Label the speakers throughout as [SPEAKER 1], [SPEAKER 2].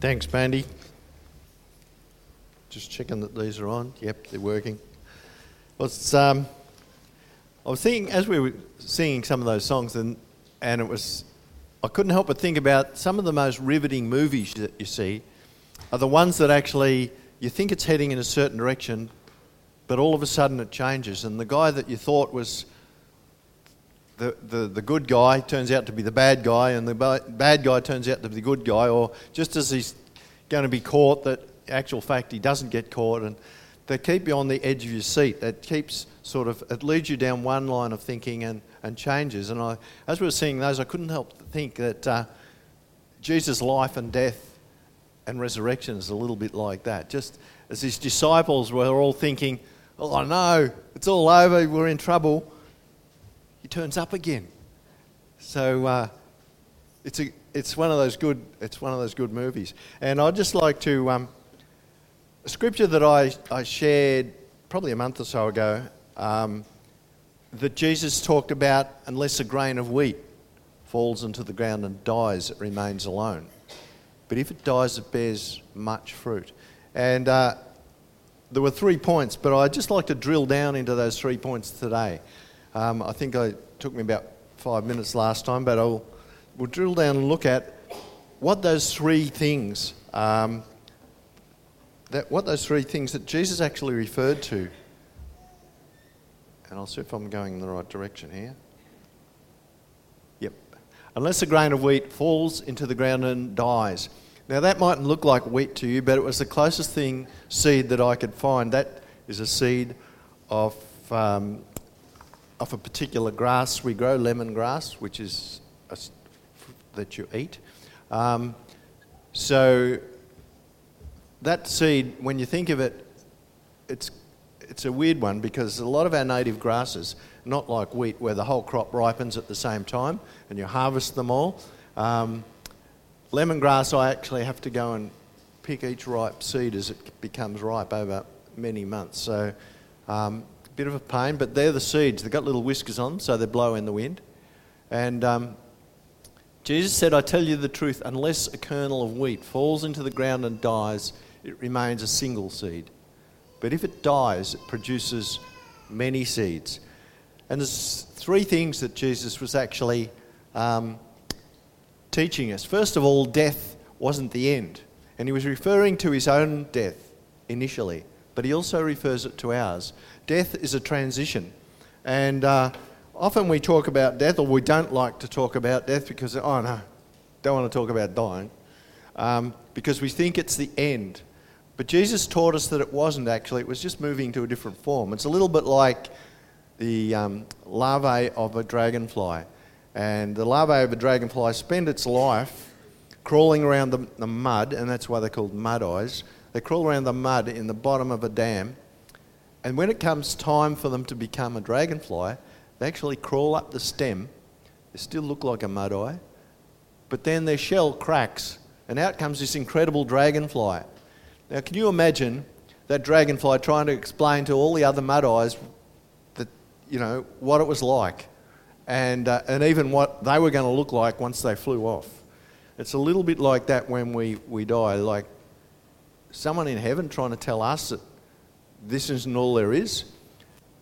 [SPEAKER 1] Thanks, Mandy. Just checking that these are on. Yep, they're working. Well, it's, um, I was thinking as we were singing some of those songs, and and it was, I couldn't help but think about some of the most riveting movies that you see are the ones that actually you think it's heading in a certain direction, but all of a sudden it changes, and the guy that you thought was the, the, the good guy turns out to be the bad guy, and the bad guy turns out to be the good guy, or just as he's going to be caught, that actual fact he doesn't get caught, and they keep you on the edge of your seat. That keeps sort of it leads you down one line of thinking and, and changes. And I, as we were seeing those, I couldn't help to think that uh, Jesus' life and death and resurrection is a little bit like that. Just as his disciples were all thinking, "Oh no, it's all over. We're in trouble." He turns up again. So uh, it's, a, it's, one of those good, it's one of those good movies. And I'd just like to, um, a scripture that I, I shared probably a month or so ago, um, that Jesus talked about unless a grain of wheat falls into the ground and dies, it remains alone. But if it dies, it bears much fruit. And uh, there were three points, but I'd just like to drill down into those three points today. Um, I think it took me about five minutes last time, but I'll, we'll drill down and look at what those three things, um, that, what those three things that Jesus actually referred to. And I'll see if I'm going in the right direction here. Yep. Unless a grain of wheat falls into the ground and dies. Now, that mightn't look like wheat to you, but it was the closest thing, seed that I could find. That is a seed of um, of a particular grass. We grow lemongrass, which is a, that you eat. Um, so that seed, when you think of it, it's it's a weird one because a lot of our native grasses, not like wheat, where the whole crop ripens at the same time and you harvest them all. Um, lemongrass, I actually have to go and pick each ripe seed as it becomes ripe over many months. So um, bit of a pain, but they're the seeds. They've got little whiskers on, so they blow in the wind. And um, Jesus said, I tell you the truth, unless a kernel of wheat falls into the ground and dies, it remains a single seed. But if it dies, it produces many seeds. And there's three things that Jesus was actually um, teaching us. First of all, death wasn't the end. And he was referring to his own death initially, but he also refers it to ours death is a transition. And uh, often we talk about death, or we don't like to talk about death because, oh no, don't want to talk about dying, um, because we think it's the end. But Jesus taught us that it wasn't actually, it was just moving to a different form. It's a little bit like the um, larvae of a dragonfly. And the larvae of a dragonfly spend its life crawling around the, the mud, and that's why they're called mud eyes. They crawl around the mud in the bottom of a dam and when it comes time for them to become a dragonfly, they actually crawl up the stem. They still look like a mud eye, but then their shell cracks, and out comes this incredible dragonfly. Now, can you imagine that dragonfly trying to explain to all the other mud eyes that, you know, what it was like, and, uh, and even what they were going to look like once they flew off? It's a little bit like that when we, we die, like someone in heaven trying to tell us that this isn't all there is.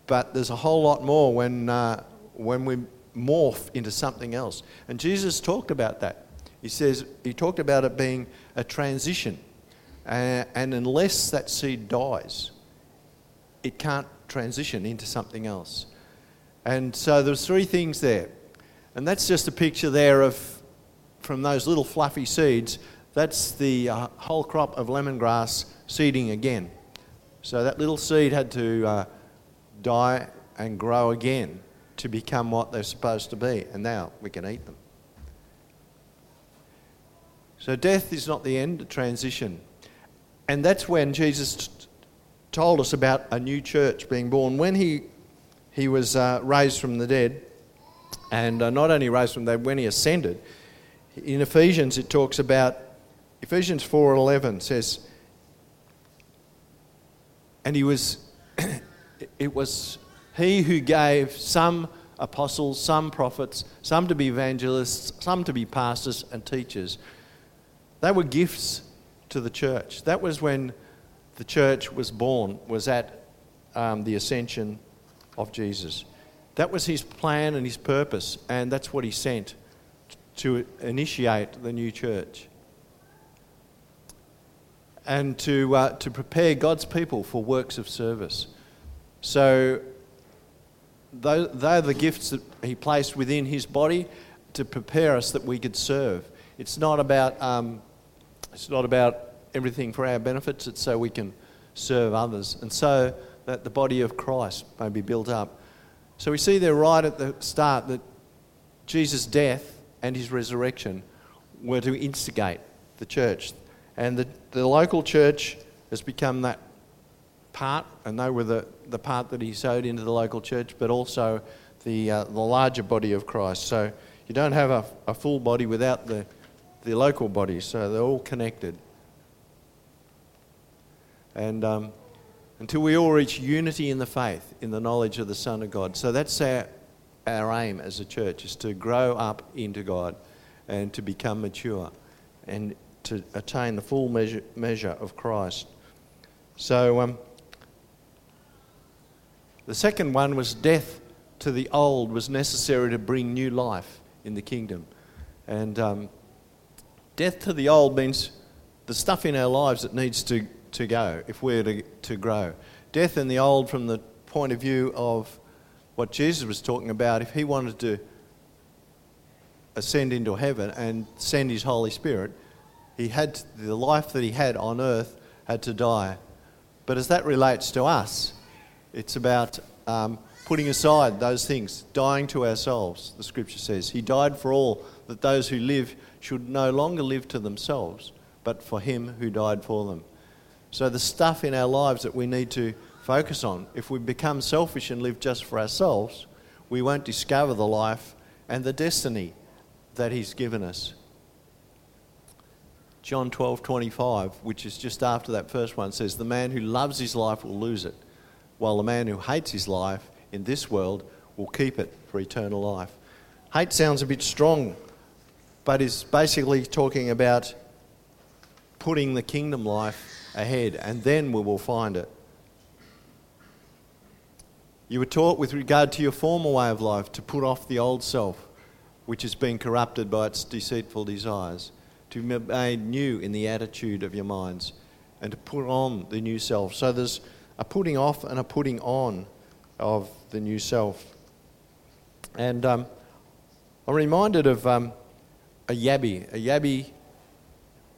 [SPEAKER 1] But there's a whole lot more when, uh, when we morph into something else. And Jesus talked about that. He says, he talked about it being a transition. Uh, and unless that seed dies, it can't transition into something else. And so there's three things there. And that's just a picture there of, from those little fluffy seeds, that's the uh, whole crop of lemongrass seeding again. So that little seed had to uh, die and grow again to become what they're supposed to be. And now we can eat them. So death is not the end, a transition. And that's when Jesus t- told us about a new church being born. When he, he was uh, raised from the dead, and uh, not only raised from the dead, when he ascended, in Ephesians it talks about, Ephesians 4.11 says, and he was, it was he who gave some apostles, some prophets, some to be evangelists, some to be pastors and teachers. They were gifts to the church. That was when the church was born, was at um, the ascension of Jesus. That was his plan and his purpose, and that's what he sent to initiate the new church and to, uh, to prepare God's people for works of service. So, they're the gifts that he placed within his body to prepare us that we could serve. It's not about, um, it's not about everything for our benefits, it's so we can serve others. And so that the body of Christ may be built up. So we see there right at the start that Jesus' death and his resurrection were to instigate the church. And the, the local church has become that part, and they were the, the part that he sowed into the local church, but also the, uh, the larger body of Christ. So you don't have a, a full body without the, the local body, so they're all connected. And um, until we all reach unity in the faith, in the knowledge of the Son of God. So that's our, our aim as a church, is to grow up into God and to become mature and to attain the full measure, measure of Christ. So um, the second one was death to the old was necessary to bring new life in the kingdom. And um, death to the old means the stuff in our lives that needs to to go if we're to, to grow. Death in the old, from the point of view of what Jesus was talking about, if he wanted to ascend into heaven and send his Holy Spirit, he had the life that he had on earth had to die. But as that relates to us, it's about um, putting aside those things, dying to ourselves, the scripture says. He died for all, that those who live should no longer live to themselves, but for him who died for them. So, the stuff in our lives that we need to focus on, if we become selfish and live just for ourselves, we won't discover the life and the destiny that He's given us. John 12 25, which is just after that first one, says, The man who loves his life will lose it, while the man who hates his life in this world will keep it for eternal life. Hate sounds a bit strong, but is basically talking about putting the kingdom life ahead, and then we will find it. You were taught with regard to your former way of life to put off the old self, which has been corrupted by its deceitful desires, to be made new in the attitude of your minds, and to put on the new self. So there's a putting off and a putting on of the new self. And um, I'm reminded of um, a yabby. A yabby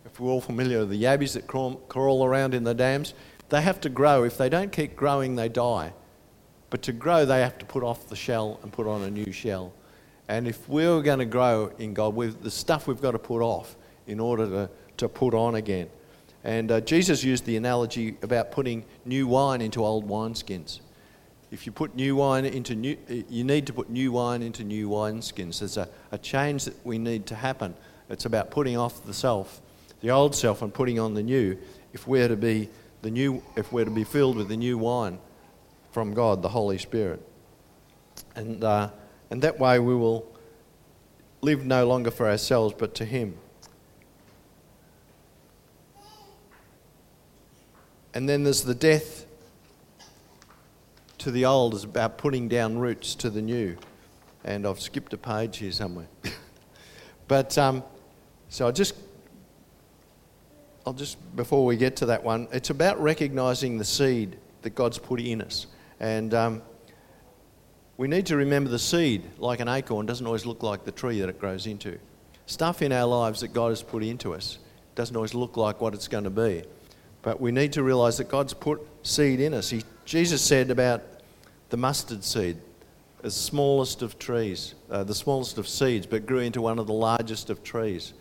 [SPEAKER 1] if we're all familiar with the yabbies that crawl, crawl around in the dams, they have to grow. If they don't keep growing, they die. But to grow, they have to put off the shell and put on a new shell. And if we're going to grow in God, the stuff we've got to put off in order to, to put on again. And uh, Jesus used the analogy about putting new wine into old wineskins. If you put new wine into new, you need to put new wine into new wineskins. There's a, a change that we need to happen. It's about putting off the self the old self and putting on the new if we're to be the new if we're to be filled with the new wine from God, the Holy Spirit. And, uh, and that way we will live no longer for ourselves but to Him. And then there's the death to the old is about putting down roots to the new. And I've skipped a page here somewhere. but um, so I just I'll just, before we get to that one, it's about recognizing the seed that God's put in us. And um, we need to remember the seed, like an acorn, doesn't always look like the tree that it grows into. Stuff in our lives that God has put into us doesn't always look like what it's going to be. But we need to realize that God's put seed in us. He, Jesus said about the mustard seed, the smallest of trees, uh, the smallest of seeds, but grew into one of the largest of trees.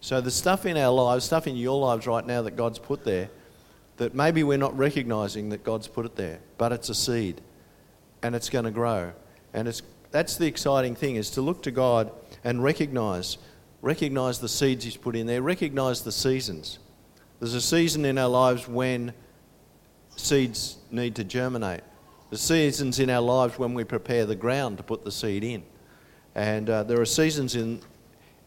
[SPEAKER 1] So the stuff in our lives, stuff in your lives right now that God's put there, that maybe we're not recognizing that God's put it there, but it's a seed and it's going to grow. And it's, that's the exciting thing is to look to God and recognize, recognize the seeds He's put in there, recognize the seasons. There's a season in our lives when seeds need to germinate. There's seasons in our lives when we prepare the ground to put the seed in. And uh, there are seasons in,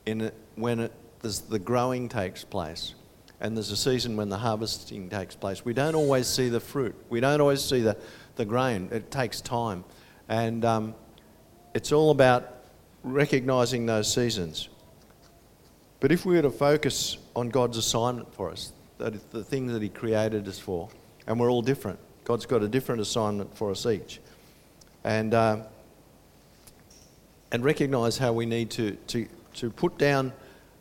[SPEAKER 1] in when it, the growing takes place. and there's a season when the harvesting takes place. We don't always see the fruit, we don't always see the, the grain. It takes time. And um, it's all about recognizing those seasons. But if we were to focus on God's assignment for us, that the thing that He created us for, and we're all different. God's got a different assignment for us each. And, uh, and recognize how we need to, to, to, put down,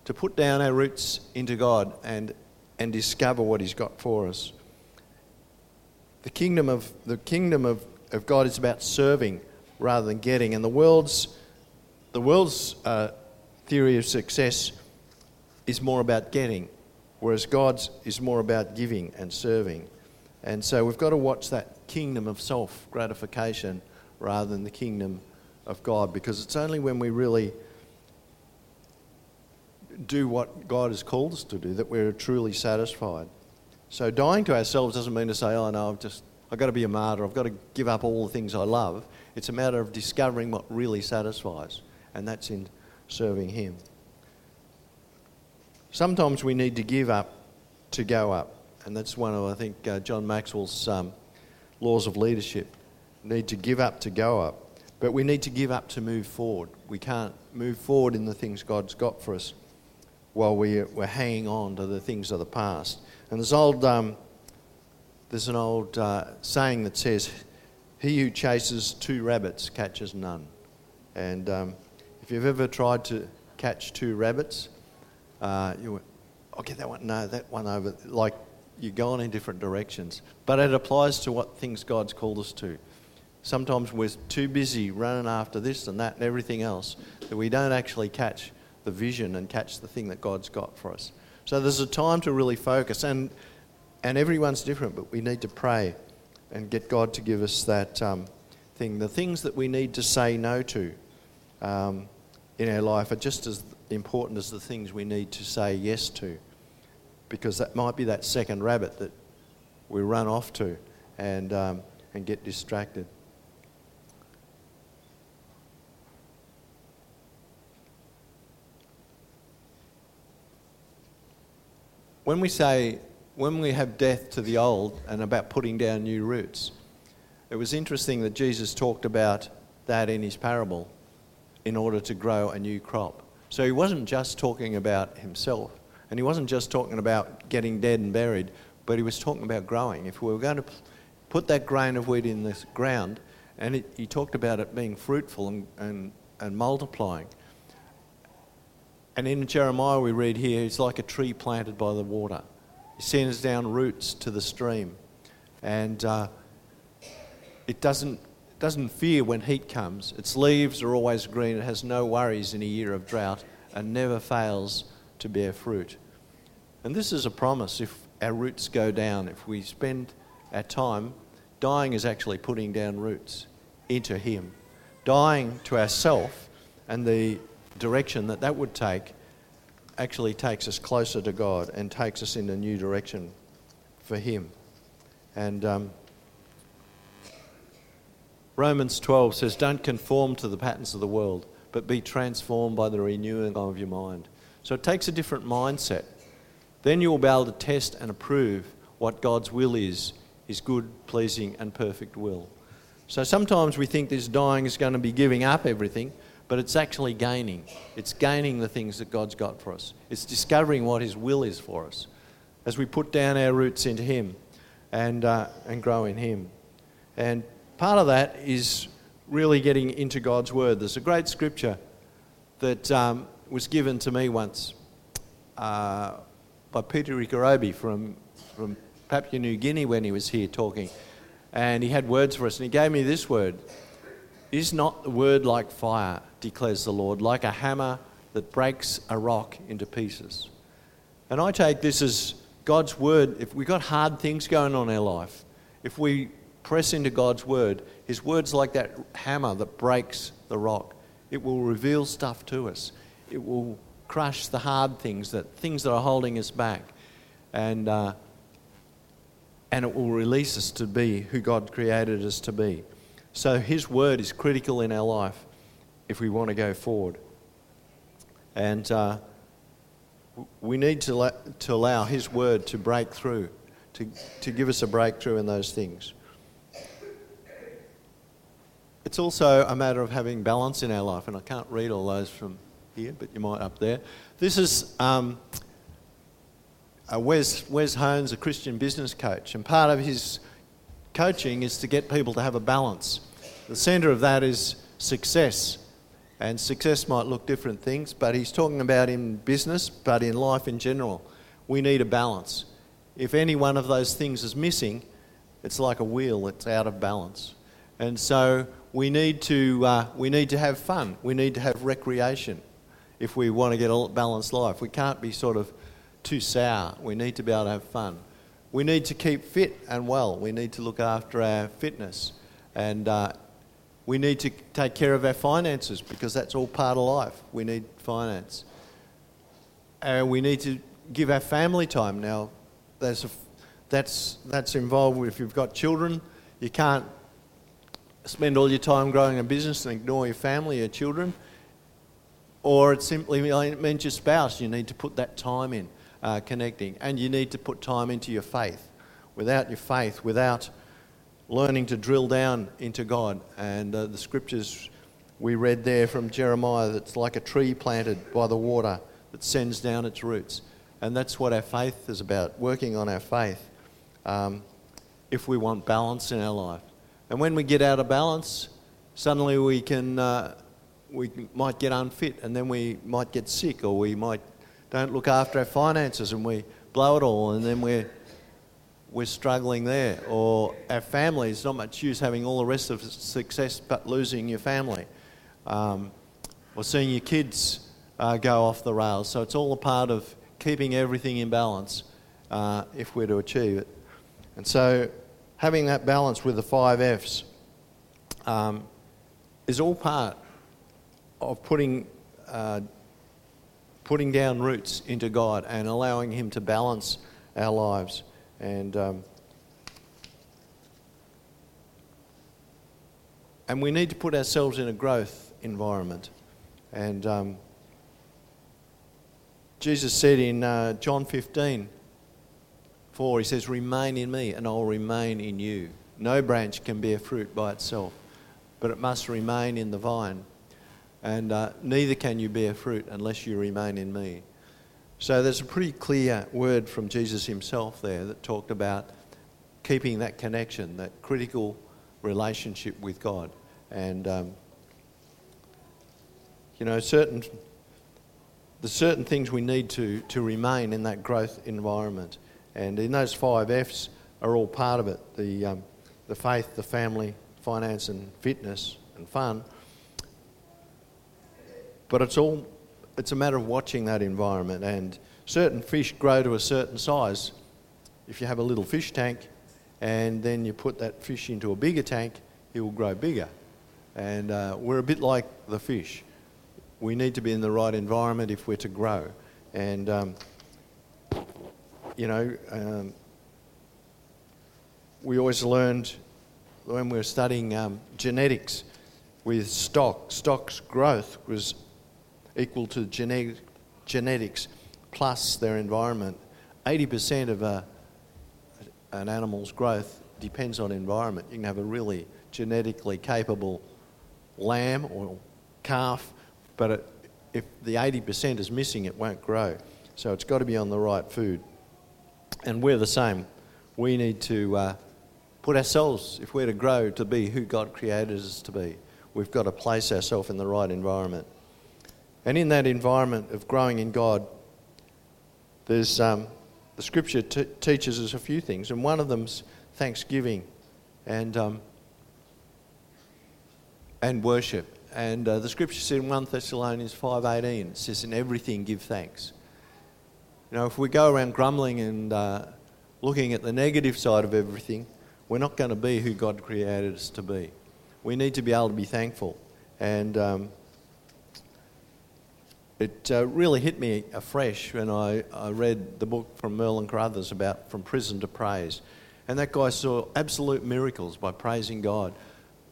[SPEAKER 1] to put down our roots into God and, and discover what He's got for us. The kingdom of, the kingdom of, of God is about serving rather than getting. And the world's, the world's uh, theory of success is more about getting, whereas God's is more about giving and serving. And so we've got to watch that kingdom of self gratification rather than the kingdom of God because it's only when we really do what God has called us to do that we're truly satisfied. So dying to ourselves doesn't mean to say, oh no, I've just I've got to be a martyr, I've got to give up all the things I love. It's a matter of discovering what really satisfies, and that's in serving Him. Sometimes we need to give up to go up, and that's one of, I think, uh, John Maxwell's um, laws of leadership. Need to give up to go up, but we need to give up to move forward. We can't move forward in the things God's got for us while we, we're hanging on to the things of the past. And there's, old, um, there's an old uh, saying that says, He who chases two rabbits catches none. And um, if you've ever tried to catch two rabbits, uh, you went, I'll get that one, no, that one over. Like you're going in different directions. But it applies to what things God's called us to. Sometimes we're too busy running after this and that and everything else that we don't actually catch the vision and catch the thing that God's got for us. So there's a time to really focus, and, and everyone's different, but we need to pray and get God to give us that um, thing. The things that we need to say no to um, in our life are just as important as the things we need to say yes to, because that might be that second rabbit that we run off to and, um, and get distracted. when we say, when we have death to the old and about putting down new roots, it was interesting that Jesus talked about that in his parable in order to grow a new crop. So he wasn't just talking about himself, and he wasn't just talking about getting dead and buried, but he was talking about growing. If we were going to put that grain of wheat in the ground, and it, he talked about it being fruitful and, and, and multiplying. And in Jeremiah, we read here, he's like a tree planted by the water. He sends down roots to the stream. And uh, it doesn't, doesn't fear when heat comes. Its leaves are always green. It has no worries in a year of drought and never fails to bear fruit. And this is a promise if our roots go down, if we spend our time, dying is actually putting down roots into Him. Dying to ourself and the direction that that would take actually takes us closer to God and takes us in a new direction for Him. And um, Romans 12 says, Don't conform to the patterns of the world, but be transformed by the renewing of your mind. So it takes a different mindset. Then you will be able to test and approve what God's will is His good, pleasing, and perfect will. So sometimes we think this dying is going to be giving up everything, but it's actually gaining. It's gaining the things that God's got for us. It's discovering what His will is for us as we put down our roots into Him and, uh, and grow in Him. And part of that is really getting into God's Word. There's a great scripture that um, was given to me once uh, by Peter Ikarobi from, from Papua New Guinea when he was here talking. And he had words for us, and he gave me this word Is not the word like fire? declares the Lord, like a hammer that breaks a rock into pieces. And I take this as God's word. If we've got hard things going on in our life, if we press into God's word, His word's like that hammer that breaks the rock. It will reveal stuff to us. It will crush the hard things, that things that are holding us back, and uh, and it will release us to be who God created us to be. So His word is critical in our life if we want to go forward. And uh, we need to, to allow His Word to break through, to, to give us a breakthrough in those things. It's also a matter of having balance in our life, and I can't read all those from here, but you might up there. This is um, Wes, Wes Hones, a Christian business coach, and part of his coaching is to get people to have a balance. The centre of that is success. And success might look different things, but he's talking about in business, but in life in general. We need a balance. If any one of those things is missing, it's like a wheel that's out of balance. And so we need to, uh, we need to have fun. We need to have recreation if we want to get a balanced life. We can't be sort of too sour. We need to be able to have fun. We need to keep fit and well. We need to look after our fitness. And uh, we need to take care of our finances because that's all part of life. We need finance. And we need to give our family time. Now, that's, that's involved if you've got children, you can't spend all your time growing a business and ignore your family, your children. Or it simply means your spouse, you need to put that time in uh, connecting. And you need to put time into your faith. Without your faith, without learning to drill down into God, and uh, the scriptures we read there from Jeremiah that's like a tree planted by the water that sends down its roots. And that's what our faith is about, working on our faith um, if we want balance in our life. And when we get out of balance, suddenly we can. Uh, we might get unfit and then we might get sick or we might don't look after our finances and we blow it all and then we're, we're struggling there. Or our family is not much use having all the rest of success but losing your family. Um, or seeing your kids uh, go off the rails. So it's all a part of keeping everything in balance uh, if we're to achieve it. And so having that balance with the five F's um, is all part of putting uh, putting down roots into God and allowing Him to balance our lives. And, um, and we need to put ourselves in a growth environment. And um, Jesus said in uh, John 15, 4, He says, Remain in me, and I'll remain in you. No branch can bear fruit by itself, but it must remain in the vine and uh, neither can you bear fruit unless you remain in me. So there's a pretty clear word from Jesus himself there that talked about keeping that connection, that critical relationship with God. And, um, you know, certain, the certain things we need to, to remain in that growth environment. And in those five F's are all part of it the, um, the faith, the family, finance, and fitness and fun. But it's all it's a matter of watching that environment and certain fish grow to a certain size. If you have a little fish tank and then you put that fish into a bigger tank, it will grow bigger. And uh, we're a bit like the fish. We need to be in the right environment if we're to grow. And, um, you know, um, we always learned when we were studying um, genetics with stock, stock's growth was equal to genetic, genetics plus their environment. 80% of a, an animal's growth depends on environment. You can have a really genetically capable lamb or calf, but it, if the 80% is missing, it won't grow. So it's got to be on the right food. And we're the same. We need to uh, put ourselves, if we're to grow to be who God created us to be, we've got to place ourselves in the right environment. And in that environment of growing in God, there's, um, the scripture t- teaches us a few things, and one of them's thanksgiving and, um, and worship. And uh, the scripture said in 1 Thessalonians 5.18, it says, in everything give thanks. You know, if we go around grumbling and uh, looking at the negative side of everything, we're not going to be who God created us to be. We need to be able to be thankful. And um, it uh, really hit me afresh when I, I read the book from Merlin Carothers about From Prison to Praise. And that guy saw absolute miracles by praising God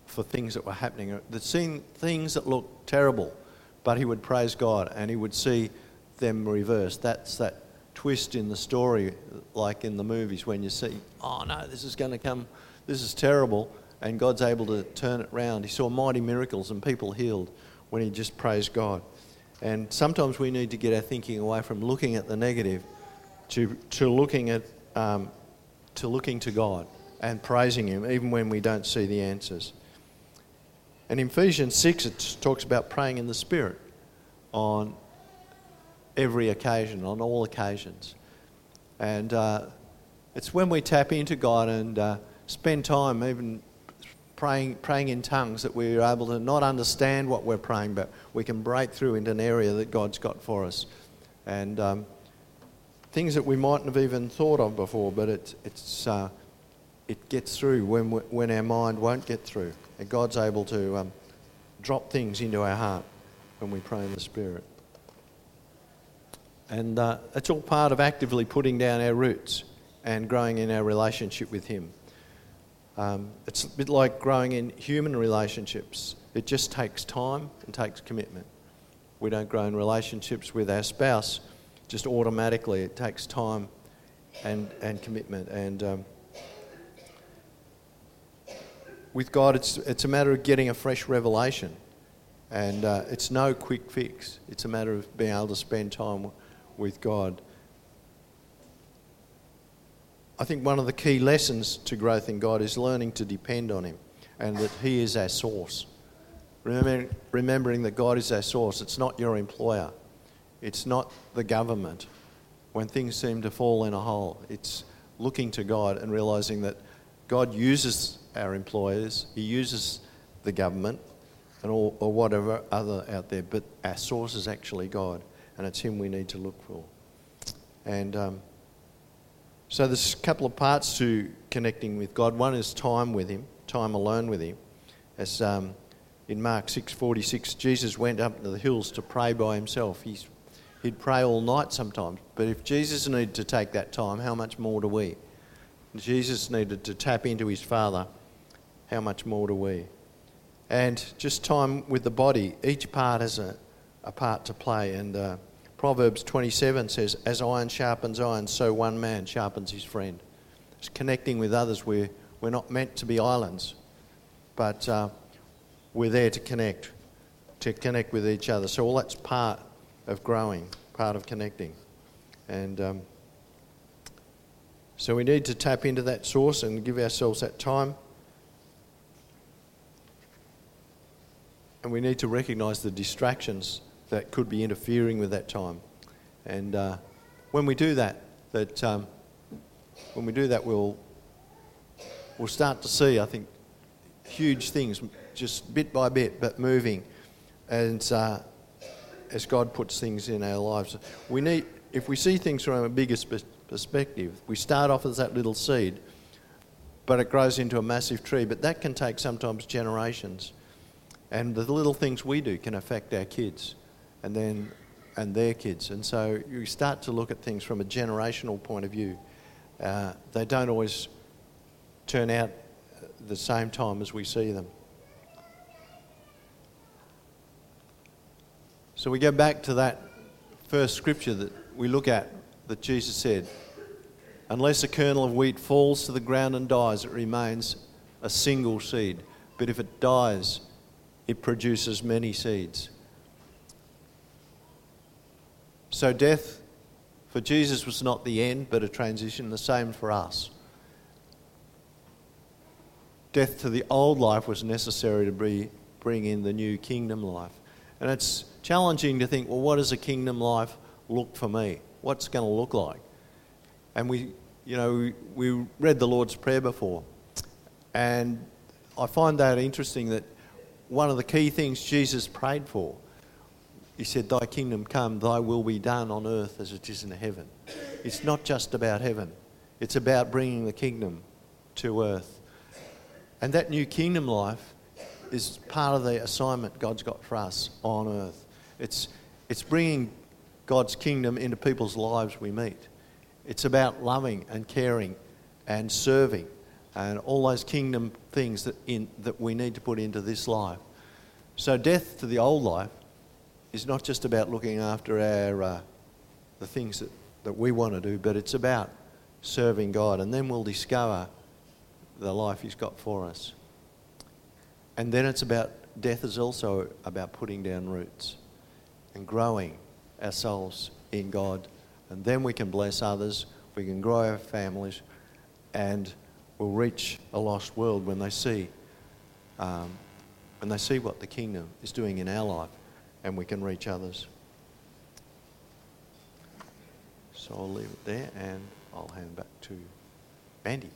[SPEAKER 1] for things that were happening. That seen things that looked terrible, but he would praise God and he would see them reversed. That's that twist in the story, like in the movies, when you see, oh no, this is going to come, this is terrible, and God's able to turn it round. He saw mighty miracles and people healed when he just praised God. And sometimes we need to get our thinking away from looking at the negative to, to looking at um, to looking to God and praising Him, even when we don't see the answers. And in Ephesians 6, it talks about praying in the Spirit on every occasion, on all occasions. And uh, it's when we tap into God and uh, spend time even praying, praying in tongues that we're able to not understand what we're praying, but we can break through into an area that God's got for us. And um, things that we mightn't have even thought of before, but it, it's, uh, it gets through when, we, when our mind won't get through. And God's able to um, drop things into our heart when we pray in the Spirit. And uh, it's all part of actively putting down our roots and growing in our relationship with Him. Um, it's a bit like growing in human relationships. It just takes time and takes commitment. We don't grow in relationships with our spouse just automatically. It takes time and, and commitment. And um, with God, it's, it's a matter of getting a fresh revelation. And uh, it's no quick fix. It's a matter of being able to spend time with God. I think one of the key lessons to growth in God is learning to depend on Him and that He is our source. Remembering, remembering that God is our source. It's not your employer, it's not the government when things seem to fall in a hole. It's looking to God and realizing that God uses our employers, He uses the government and all, or whatever other out there, but our source is actually God, and it's Him we need to look for. And um, so there's a couple of parts to connecting with God. One is time with Him, time alone with Him. As um, in Mark 6:46, Jesus went up to the hills to pray by himself. He's, he'd pray all night sometimes. But if Jesus needed to take that time, how much more do we? Jesus needed to tap into his Father. How much more do we? And just time with the body. Each part has a, a part to play. And uh, Proverbs 27 says, As iron sharpens iron, so one man sharpens his friend. It's connecting with others. We're, we're not meant to be islands, but uh, we're there to connect, to connect with each other. So all that's part of growing, part of connecting. And um, so we need to tap into that source and give ourselves that time. And we need to recognize the distractions that could be interfering with that time. And uh, when we do that, that um, when we do that, we'll we'll start to see, I think, huge things, just bit by bit, but moving, and uh, as God puts things in our lives, we need. If we see things from a bigger perspective, we start off as that little seed, but it grows into a massive tree. But that can take sometimes generations, and the little things we do can affect our kids and then and their kids. And so you start to look at things from a generational point of view. Uh, they don't always turn out the same time as we see them. So we go back to that first scripture that we look at that Jesus said, Unless a kernel of wheat falls to the ground and dies, it remains a single seed. But if it dies, it produces many seeds. So, death for Jesus was not the end, but a transition, the same for us. Death to the old life was necessary to be, bring in the new kingdom life. And it's challenging to think, well, what does a kingdom life look for me? What's going to look like? And we, you know, we, we read the Lord's Prayer before. And I find that interesting that one of the key things Jesus prayed for he said, Thy kingdom come, thy will be done on earth as it is in heaven. It's not just about heaven, it's about bringing the kingdom to earth. And that new kingdom life is part of the assignment God's got for us on earth. It's, it's bringing God's kingdom into people's lives we meet. It's about loving and caring and serving and all those kingdom things that, in, that we need to put into this life. So, death to the old life is not just about looking after our, uh, the things that, that we want to do, but it's about serving God. And then we'll discover the life He's got for us. And then it's about death is also about putting down roots and growing ourselves in God. And then we can bless others, we can grow our families, and we'll reach a lost world when they see um, when they see what the kingdom is doing in our life, and we can reach others. So I'll leave it there, and I'll hand back to Andy.